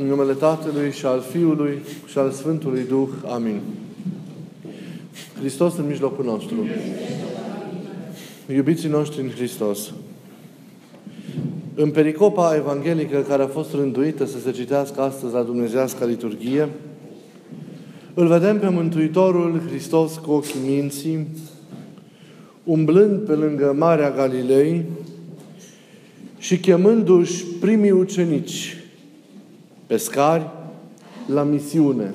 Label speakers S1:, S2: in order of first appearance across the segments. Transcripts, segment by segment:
S1: În numele Tatălui și al Fiului și al Sfântului Duh. Amin. Hristos în mijlocul nostru. Iubiții noștri în Hristos. În pericopa evanghelică care a fost rânduită să se citească astăzi la Dumnezească liturghie, îl vedem pe Mântuitorul Hristos cu ochii minții, umblând pe lângă Marea Galilei și chemându-și primii ucenici, pescari, la misiune.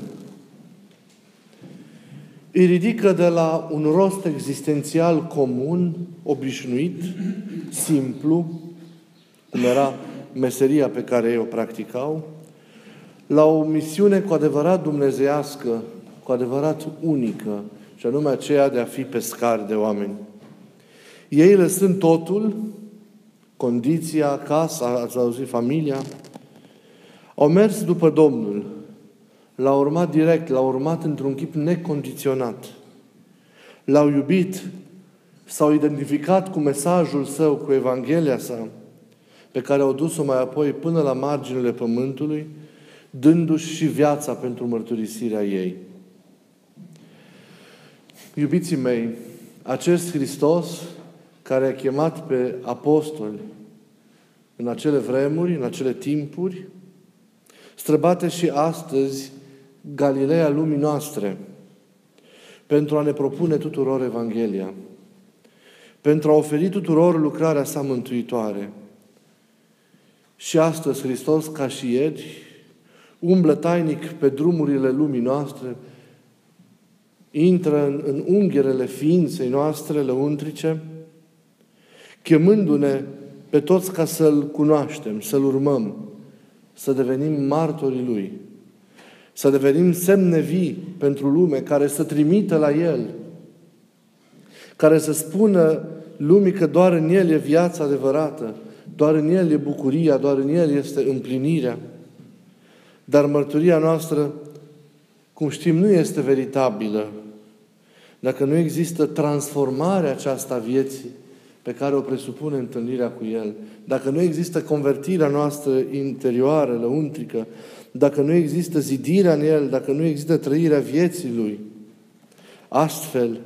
S1: Îi ridică de la un rost existențial comun, obișnuit, simplu, cum era meseria pe care ei o practicau, la o misiune cu adevărat dumnezeiască, cu adevărat unică, și anume aceea de a fi pescari de oameni. Ei lăsând totul, condiția, casa, ați auzit, familia, au mers după Domnul, l-au urmat direct, l-au urmat într-un chip necondiționat. L-au iubit, s-au identificat cu mesajul său, cu Evanghelia sa, pe care au dus-o mai apoi până la marginile pământului, dându-și și viața pentru mărturisirea ei. Iubiții mei, acest Hristos care a chemat pe apostoli în acele vremuri, în acele timpuri, străbate și astăzi Galileea lumii noastre pentru a ne propune tuturor Evanghelia, pentru a oferi tuturor lucrarea sa mântuitoare. Și astăzi Hristos, ca și ieri, umblă tainic pe drumurile lumii noastre, intră în, în ungherele ființei noastre lăuntrice, chemându-ne pe toți ca să-L cunoaștem, să-L urmăm, să devenim martorii Lui, să devenim semne vii pentru lume care să trimită la El, care să spună lumii că doar în El e viața adevărată, doar în El e bucuria, doar în El este împlinirea. Dar mărturia noastră, cum știm, nu este veritabilă dacă nu există transformarea aceasta vieții pe care o presupune întâlnirea cu El, dacă nu există convertirea noastră interioară, lăuntrică, dacă nu există zidirea în El, dacă nu există trăirea vieții Lui, astfel,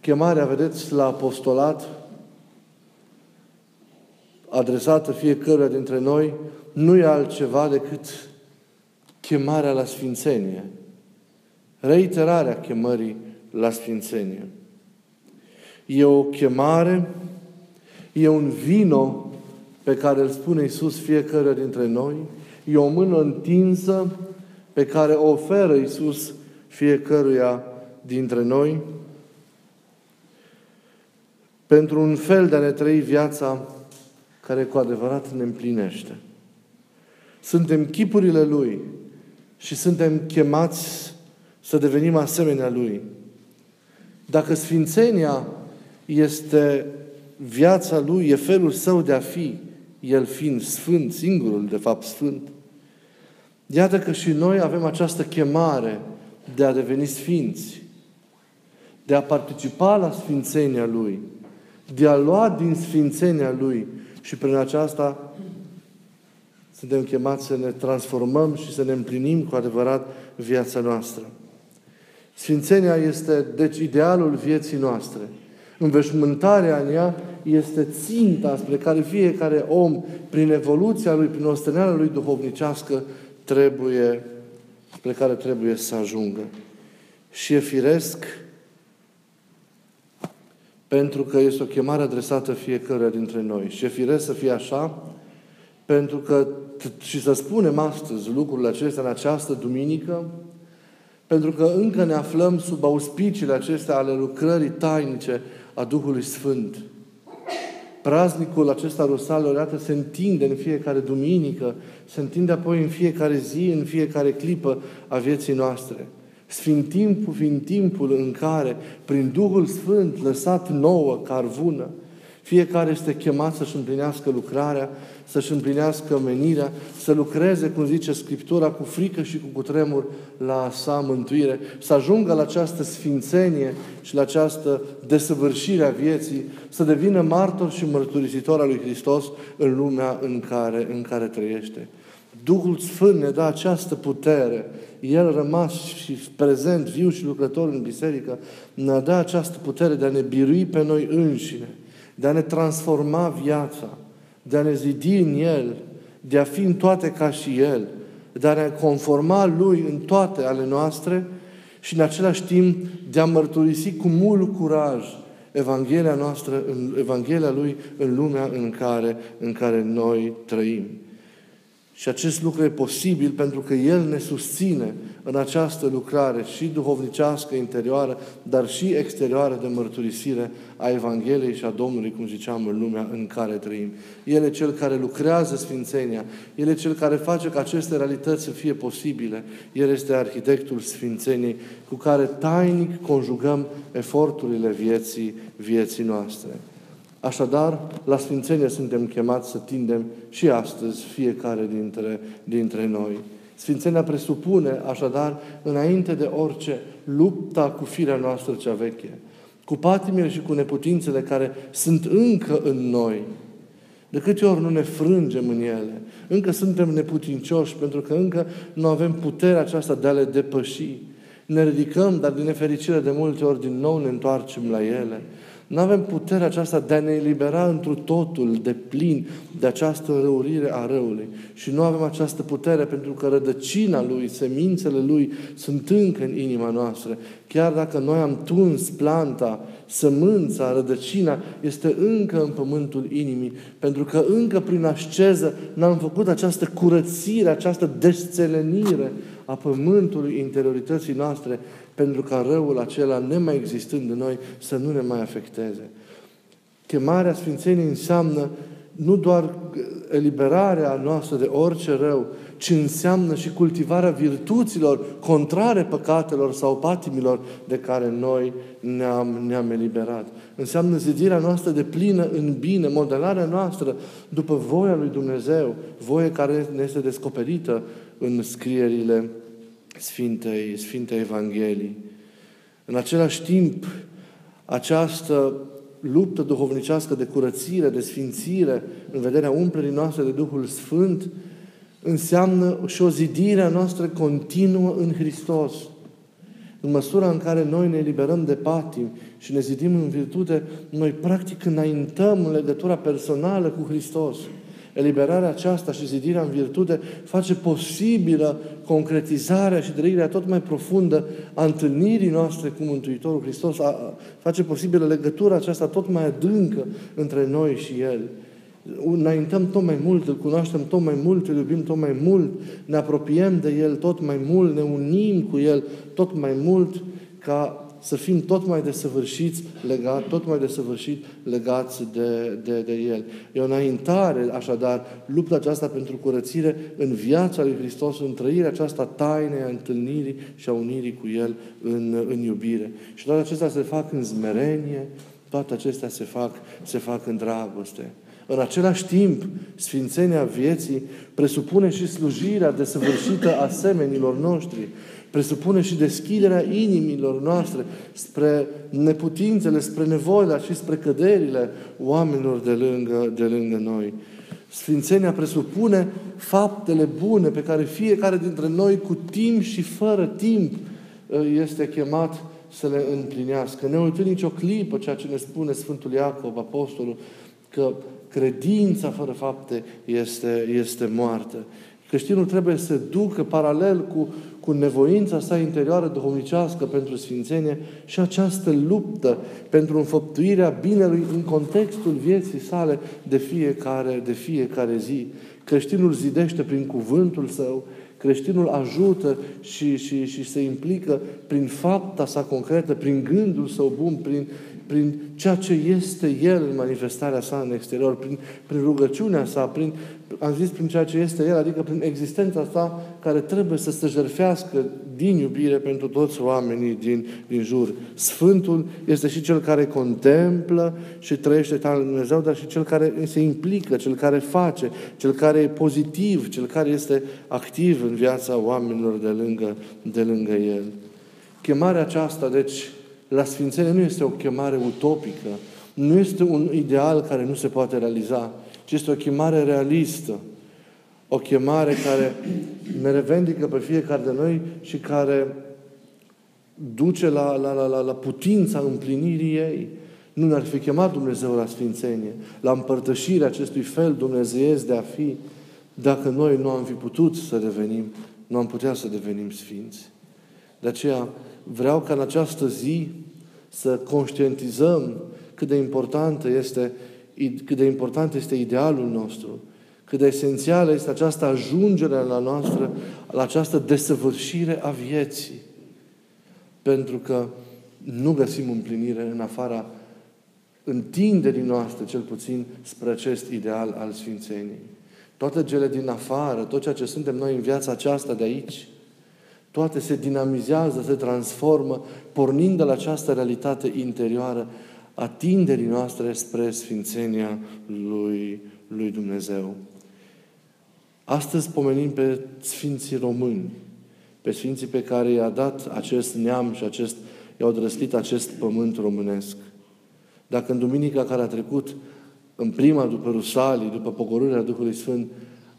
S1: chemarea, vedeți, la apostolat, adresată fiecăruia dintre noi, nu e altceva decât chemarea la sfințenie. Reiterarea chemării la sfințenie. E o chemare, e un vino pe care îl spune Iisus fiecare dintre noi, e o mână întinsă pe care o oferă Iisus fiecăruia dintre noi pentru un fel de a ne trăi viața care cu adevărat ne împlinește. Suntem chipurile Lui și suntem chemați să devenim asemenea Lui. Dacă Sfințenia este viața Lui, e felul Său de a fi, El fiind Sfânt, singurul, de fapt, Sfânt, iată că și noi avem această chemare de a deveni Sfinți, de a participa la Sfințenia Lui, de a lua din Sfințenia Lui și prin aceasta suntem chemați să ne transformăm și să ne împlinim cu adevărat viața noastră. Sfințenia este, deci, idealul vieții noastre. Înveșmântarea în ea este ținta spre care fiecare om, prin evoluția lui, prin osteneala lui duhovnicească, trebuie, spre care trebuie să ajungă. Și e firesc pentru că este o chemare adresată fiecare dintre noi. Și e firesc să fie așa, pentru că, și să spunem astăzi lucrurile acestea în această duminică, pentru că încă ne aflăm sub auspiciile acestea ale lucrării tainice a Duhului Sfânt. Praznicul acesta Rusală, odată se întinde în fiecare duminică, se întinde apoi în fiecare zi, în fiecare clipă a vieții noastre. Sfintim fiind timpul în care, prin Duhul Sfânt lăsat nouă, carvună, fiecare este chemat să-și împlinească lucrarea, să-și împlinească menirea, să lucreze, cum zice Scriptura, cu frică și cu cutremur la sa mântuire, să ajungă la această sfințenie și la această desăvârșire a vieții, să devină martor și mărturisitor al lui Hristos în lumea în care, în care trăiește. Duhul Sfânt ne dă această putere. El rămas și prezent, viu și lucrător în biserică, ne dă această putere de a ne birui pe noi înșine, de a ne transforma viața, de a ne zidi în El, de a fi în toate ca și El, de a ne conforma Lui în toate ale noastre și în același timp de a mărturisi cu mult curaj Evanghelia noastră, în Evanghelia Lui în lumea în care, în care noi trăim. Și acest lucru e posibil pentru că El ne susține în această lucrare și duhovnicească interioară, dar și exterioară de mărturisire a Evangheliei și a Domnului, cum ziceam, în lumea în care trăim. El e Cel care lucrează Sfințenia. El e Cel care face ca aceste realități să fie posibile. El este arhitectul Sfințeniei cu care tainic conjugăm eforturile vieții, vieții noastre. Așadar, la Sfințenie suntem chemați să tindem și astăzi fiecare dintre, dintre noi. Sfințenia presupune, așadar, înainte de orice, lupta cu firea noastră cea veche, cu patimile și cu neputințele care sunt încă în noi. De câte ori nu ne frângem în ele, încă suntem neputincioși pentru că încă nu avem puterea aceasta de a le depăși. Ne ridicăm, dar din nefericire de multe ori din nou ne întoarcem la ele. Nu avem puterea aceasta de a ne elibera întru totul, de plin, de această răurire a răului. Și nu avem această putere pentru că rădăcina lui, semințele lui sunt încă în inima noastră. Chiar dacă noi am tuns planta, sămânța, rădăcina, este încă în pământul inimii. Pentru că încă prin asceză n-am făcut această curățire, această desțelenire a pământului interiorității noastre pentru ca răul acela, nemai existând în noi, să nu ne mai afecteze. Chemarea Sfințeniei înseamnă nu doar eliberarea noastră de orice rău, ci înseamnă și cultivarea virtuților contrare păcatelor sau patimilor de care noi ne-am, ne-am eliberat. Înseamnă zidirea noastră de plină în bine, modelarea noastră după voia lui Dumnezeu, voie care ne este descoperită în scrierile Sfintei, Sfintei Evangheliei. În același timp, această luptă duhovnicească de curățire, de sfințire, în vederea umplerii noastre de Duhul Sfânt, înseamnă și o zidire a noastră continuă în Hristos. În măsura în care noi ne eliberăm de patim și ne zidim în virtute, noi practic înaintăm în legătura personală cu Hristos. Eliberarea aceasta și zidirea în virtute face posibilă concretizarea și trăirea tot mai profundă a întâlnirii noastre cu Mântuitorul Hristos, a, face posibilă legătura aceasta tot mai adâncă între noi și El. Înaintăm tot mai mult, îl cunoaștem tot mai mult, îl iubim tot mai mult, ne apropiem de El tot mai mult, ne unim cu El tot mai mult, ca să fim tot mai desăvârșiți legat, tot mai desăvârșit legați de, de, de El. E o înaintare, așadar, lupta aceasta pentru curățire în viața lui Hristos, în trăirea aceasta taine a întâlnirii și a unirii cu El în, în iubire. Și toate acestea se fac în zmerenie, toate acestea se fac, se fac în dragoste. În același timp, sfințenia vieții presupune și slujirea desăvârșită a semenilor noștri, presupune și deschiderea inimilor noastre spre neputințele, spre nevoile și spre căderile oamenilor de lângă, de lângă noi. Sfințenia presupune faptele bune pe care fiecare dintre noi cu timp și fără timp este chemat să le împlinească. Ne uităm nicio clipă ceea ce ne spune Sfântul Iacov, Apostolul, că credința fără fapte este, este moartă. Creștinul trebuie să ducă paralel cu, cu nevoința sa interioară duhovnicească pentru sfințenie și această luptă pentru înfăptuirea binelui în contextul vieții sale de fiecare, de fiecare zi. Creștinul zidește prin cuvântul său, creștinul ajută și, și, și se implică prin fapta sa concretă, prin gândul său bun, prin, prin ceea ce este El în manifestarea sa în exterior, prin, prin rugăciunea sa, prin, am zis prin ceea ce este El, adică prin existența sa care trebuie să se jerfească din iubire pentru toți oamenii din, din jur. Sfântul este și cel care contemplă și trăiește talul Dumnezeu, dar și cel care se implică, cel care face, cel care e pozitiv, cel care este activ în viața oamenilor de lângă, de lângă El. Chemarea aceasta, deci, la Sfințenie nu este o chemare utopică, nu este un ideal care nu se poate realiza, ci este o chemare realistă. O chemare care ne revendică pe fiecare de noi și care duce la, la, la, la, la putința împlinirii ei. Nu ne-ar fi chemat Dumnezeu la Sfințenie, la împărtășirea acestui fel dumnezeiesc de a fi, dacă noi nu am fi putut să devenim, nu am putea să devenim sfinți. De aceea vreau ca în această zi să conștientizăm cât de importantă este, cât de important este idealul nostru, cât de esențială este această ajungere la noastră, la această desăvârșire a vieții. Pentru că nu găsim împlinire în afara întinderii noastre, cel puțin, spre acest ideal al Sfințeniei. Toate cele din afară, tot ceea ce suntem noi în viața aceasta de aici, toate se dinamizează, se transformă, pornind de la această realitate interioară a tinderii noastre spre Sfințenia lui, lui Dumnezeu. Astăzi pomenim pe Sfinții Români, pe Sfinții pe care i-a dat acest neam și acest, i-au drăstit acest pământ românesc. Dacă în duminica care a trecut, în prima după Rusalii, după pogorârea Duhului Sfânt,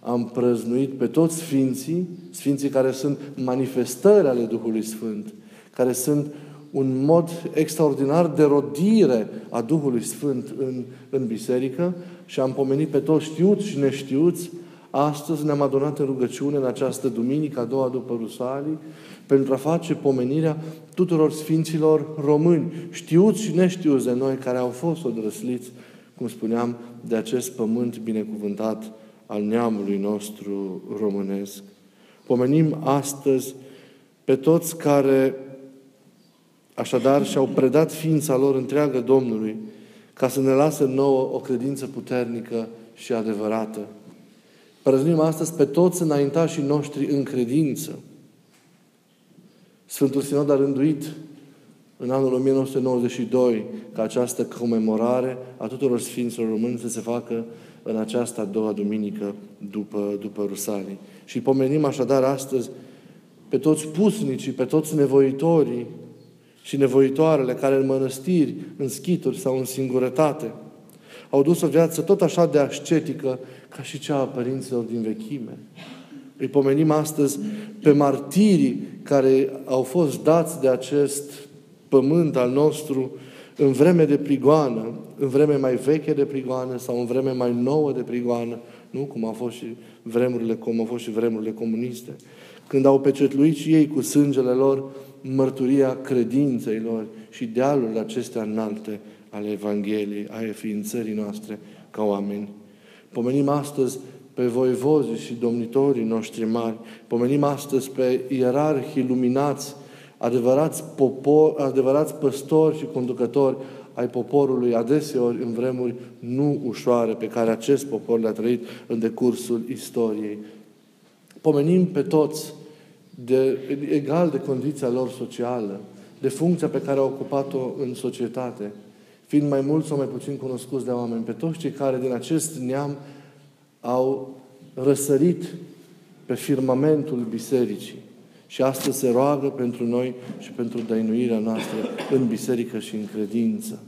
S1: am prăznuit pe toți Sfinții, Sfinții care sunt manifestări ale Duhului Sfânt, care sunt un mod extraordinar de rodire a Duhului Sfânt în, în biserică și am pomenit pe toți știuți și neștiuți. Astăzi ne-am adunat în rugăciune în această duminică, a doua după Rusalii, pentru a face pomenirea tuturor Sfinților români, știuți și neștiuți de noi, care au fost odrăsliți, cum spuneam, de acest pământ binecuvântat al neamului nostru românesc. Pomenim astăzi pe toți care așadar și-au predat ființa lor întreagă Domnului ca să ne lasă nouă o credință puternică și adevărată. Prăznim astăzi pe toți înaintașii noștri în credință. Sfântul Sinod a rânduit în anul 1992 ca această comemorare a tuturor Sfinților Români să se facă în această a doua duminică după, după Rusalii. Și pomenim așadar astăzi pe toți pusnicii, pe toți nevoitorii și nevoitoarele care în mănăstiri, în schituri sau în singurătate au dus o viață tot așa de ascetică ca și cea a părinților din vechime. Îi pomenim astăzi pe martirii care au fost dați de acest pământ al nostru în vreme de prigoană, în vreme mai veche de prigoană sau în vreme mai nouă de prigoană, nu cum au fost și vremurile, cum au fost și vremurile comuniste, când au pecetluit și ei cu sângele lor mărturia credinței lor și dealurile acestea înalte ale Evangheliei, ale ființării noastre ca oameni. Pomenim astăzi pe voivozii și domnitorii noștri mari, pomenim astăzi pe ierarhii luminați, adevărați, popor, adevărați păstori și conducători ai poporului, adeseori în vremuri nu ușoare pe care acest popor le-a trăit în decursul istoriei. Pomenim pe toți de egal de condiția lor socială, de funcția pe care au ocupat-o în societate, fiind mai mult sau mai puțin cunoscuți de oameni, pe toți cei care din acest neam au răsărit pe firmamentul bisericii. Și astăzi se roagă pentru noi și pentru dăinuirea noastră în biserică și în credință.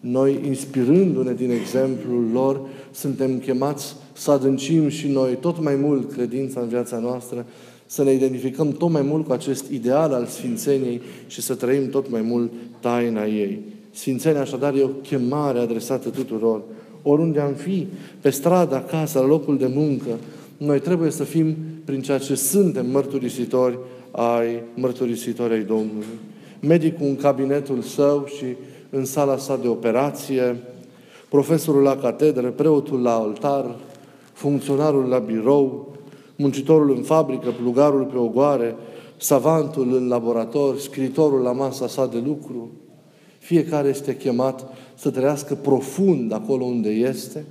S1: Noi, inspirându-ne din exemplul lor, suntem chemați să adâncim și noi tot mai mult credința în viața noastră, să ne identificăm tot mai mult cu acest ideal al Sfințeniei și să trăim tot mai mult taina ei. Sfințenia așadar e o chemare adresată tuturor. Oriunde am fi, pe stradă, acasă, la locul de muncă, noi trebuie să fim, prin ceea ce suntem mărturisitori ai mărturisitori ai Domnului. Medicul în cabinetul său și în sala sa de operație, profesorul la catedră, preotul la altar, funcționarul la birou, muncitorul în fabrică, plugarul pe ogoare, savantul în laborator, scriitorul la masa sa de lucru. Fiecare este chemat să trăiască profund acolo unde este,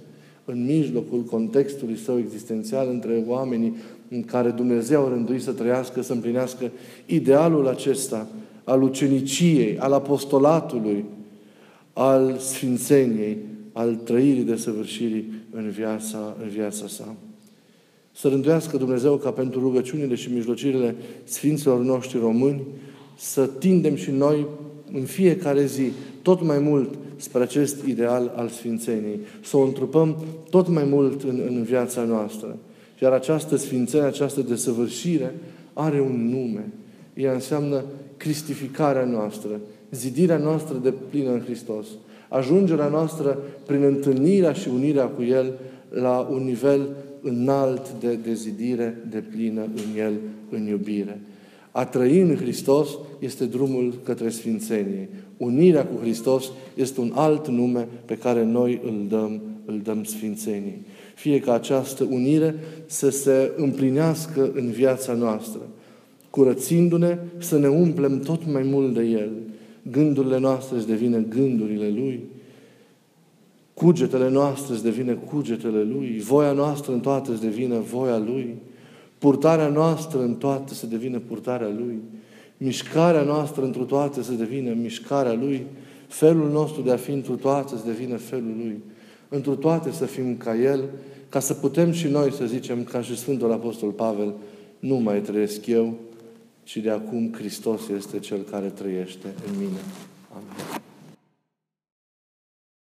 S1: în mijlocul contextului său existențial între oamenii în care Dumnezeu a rânduit să trăiască, să împlinească idealul acesta al uceniciei, al apostolatului, al sfințeniei, al trăirii de săvârșirii în viața, în viața sa. Să rânduiască Dumnezeu ca pentru rugăciunile și mijlocirile Sfinților noștri români să tindem și noi în fiecare zi tot mai mult spre acest ideal al Sfințeniei, să o întrupăm tot mai mult în, în viața noastră Iar această sfințenie, această desăvârșire are un nume. Ea înseamnă cristificarea noastră, zidirea noastră de plină în Hristos, ajungerea noastră prin întâlnirea și unirea cu El la un nivel înalt de, de zidire de plină în El, în iubire. A trăi în Hristos este drumul către Sfințenie. Unirea cu Hristos este un alt nume pe care noi îl dăm, îl dăm Sfințeniei. Fie ca această unire să se împlinească în viața noastră, curățindu-ne să ne umplem tot mai mult de El. Gândurile noastre își devine gândurile Lui, cugetele noastre își devine cugetele Lui, voia noastră în toate își devine voia Lui, purtarea noastră în toate să devină purtarea Lui, mișcarea noastră într toate să devină mișcarea Lui, felul nostru de a fi într toate să devină felul Lui, într toate să fim ca El, ca să putem și noi să zicem, ca și Sfântul Apostol Pavel, nu mai trăiesc eu, ci de acum Hristos este Cel care trăiește în mine. Amin.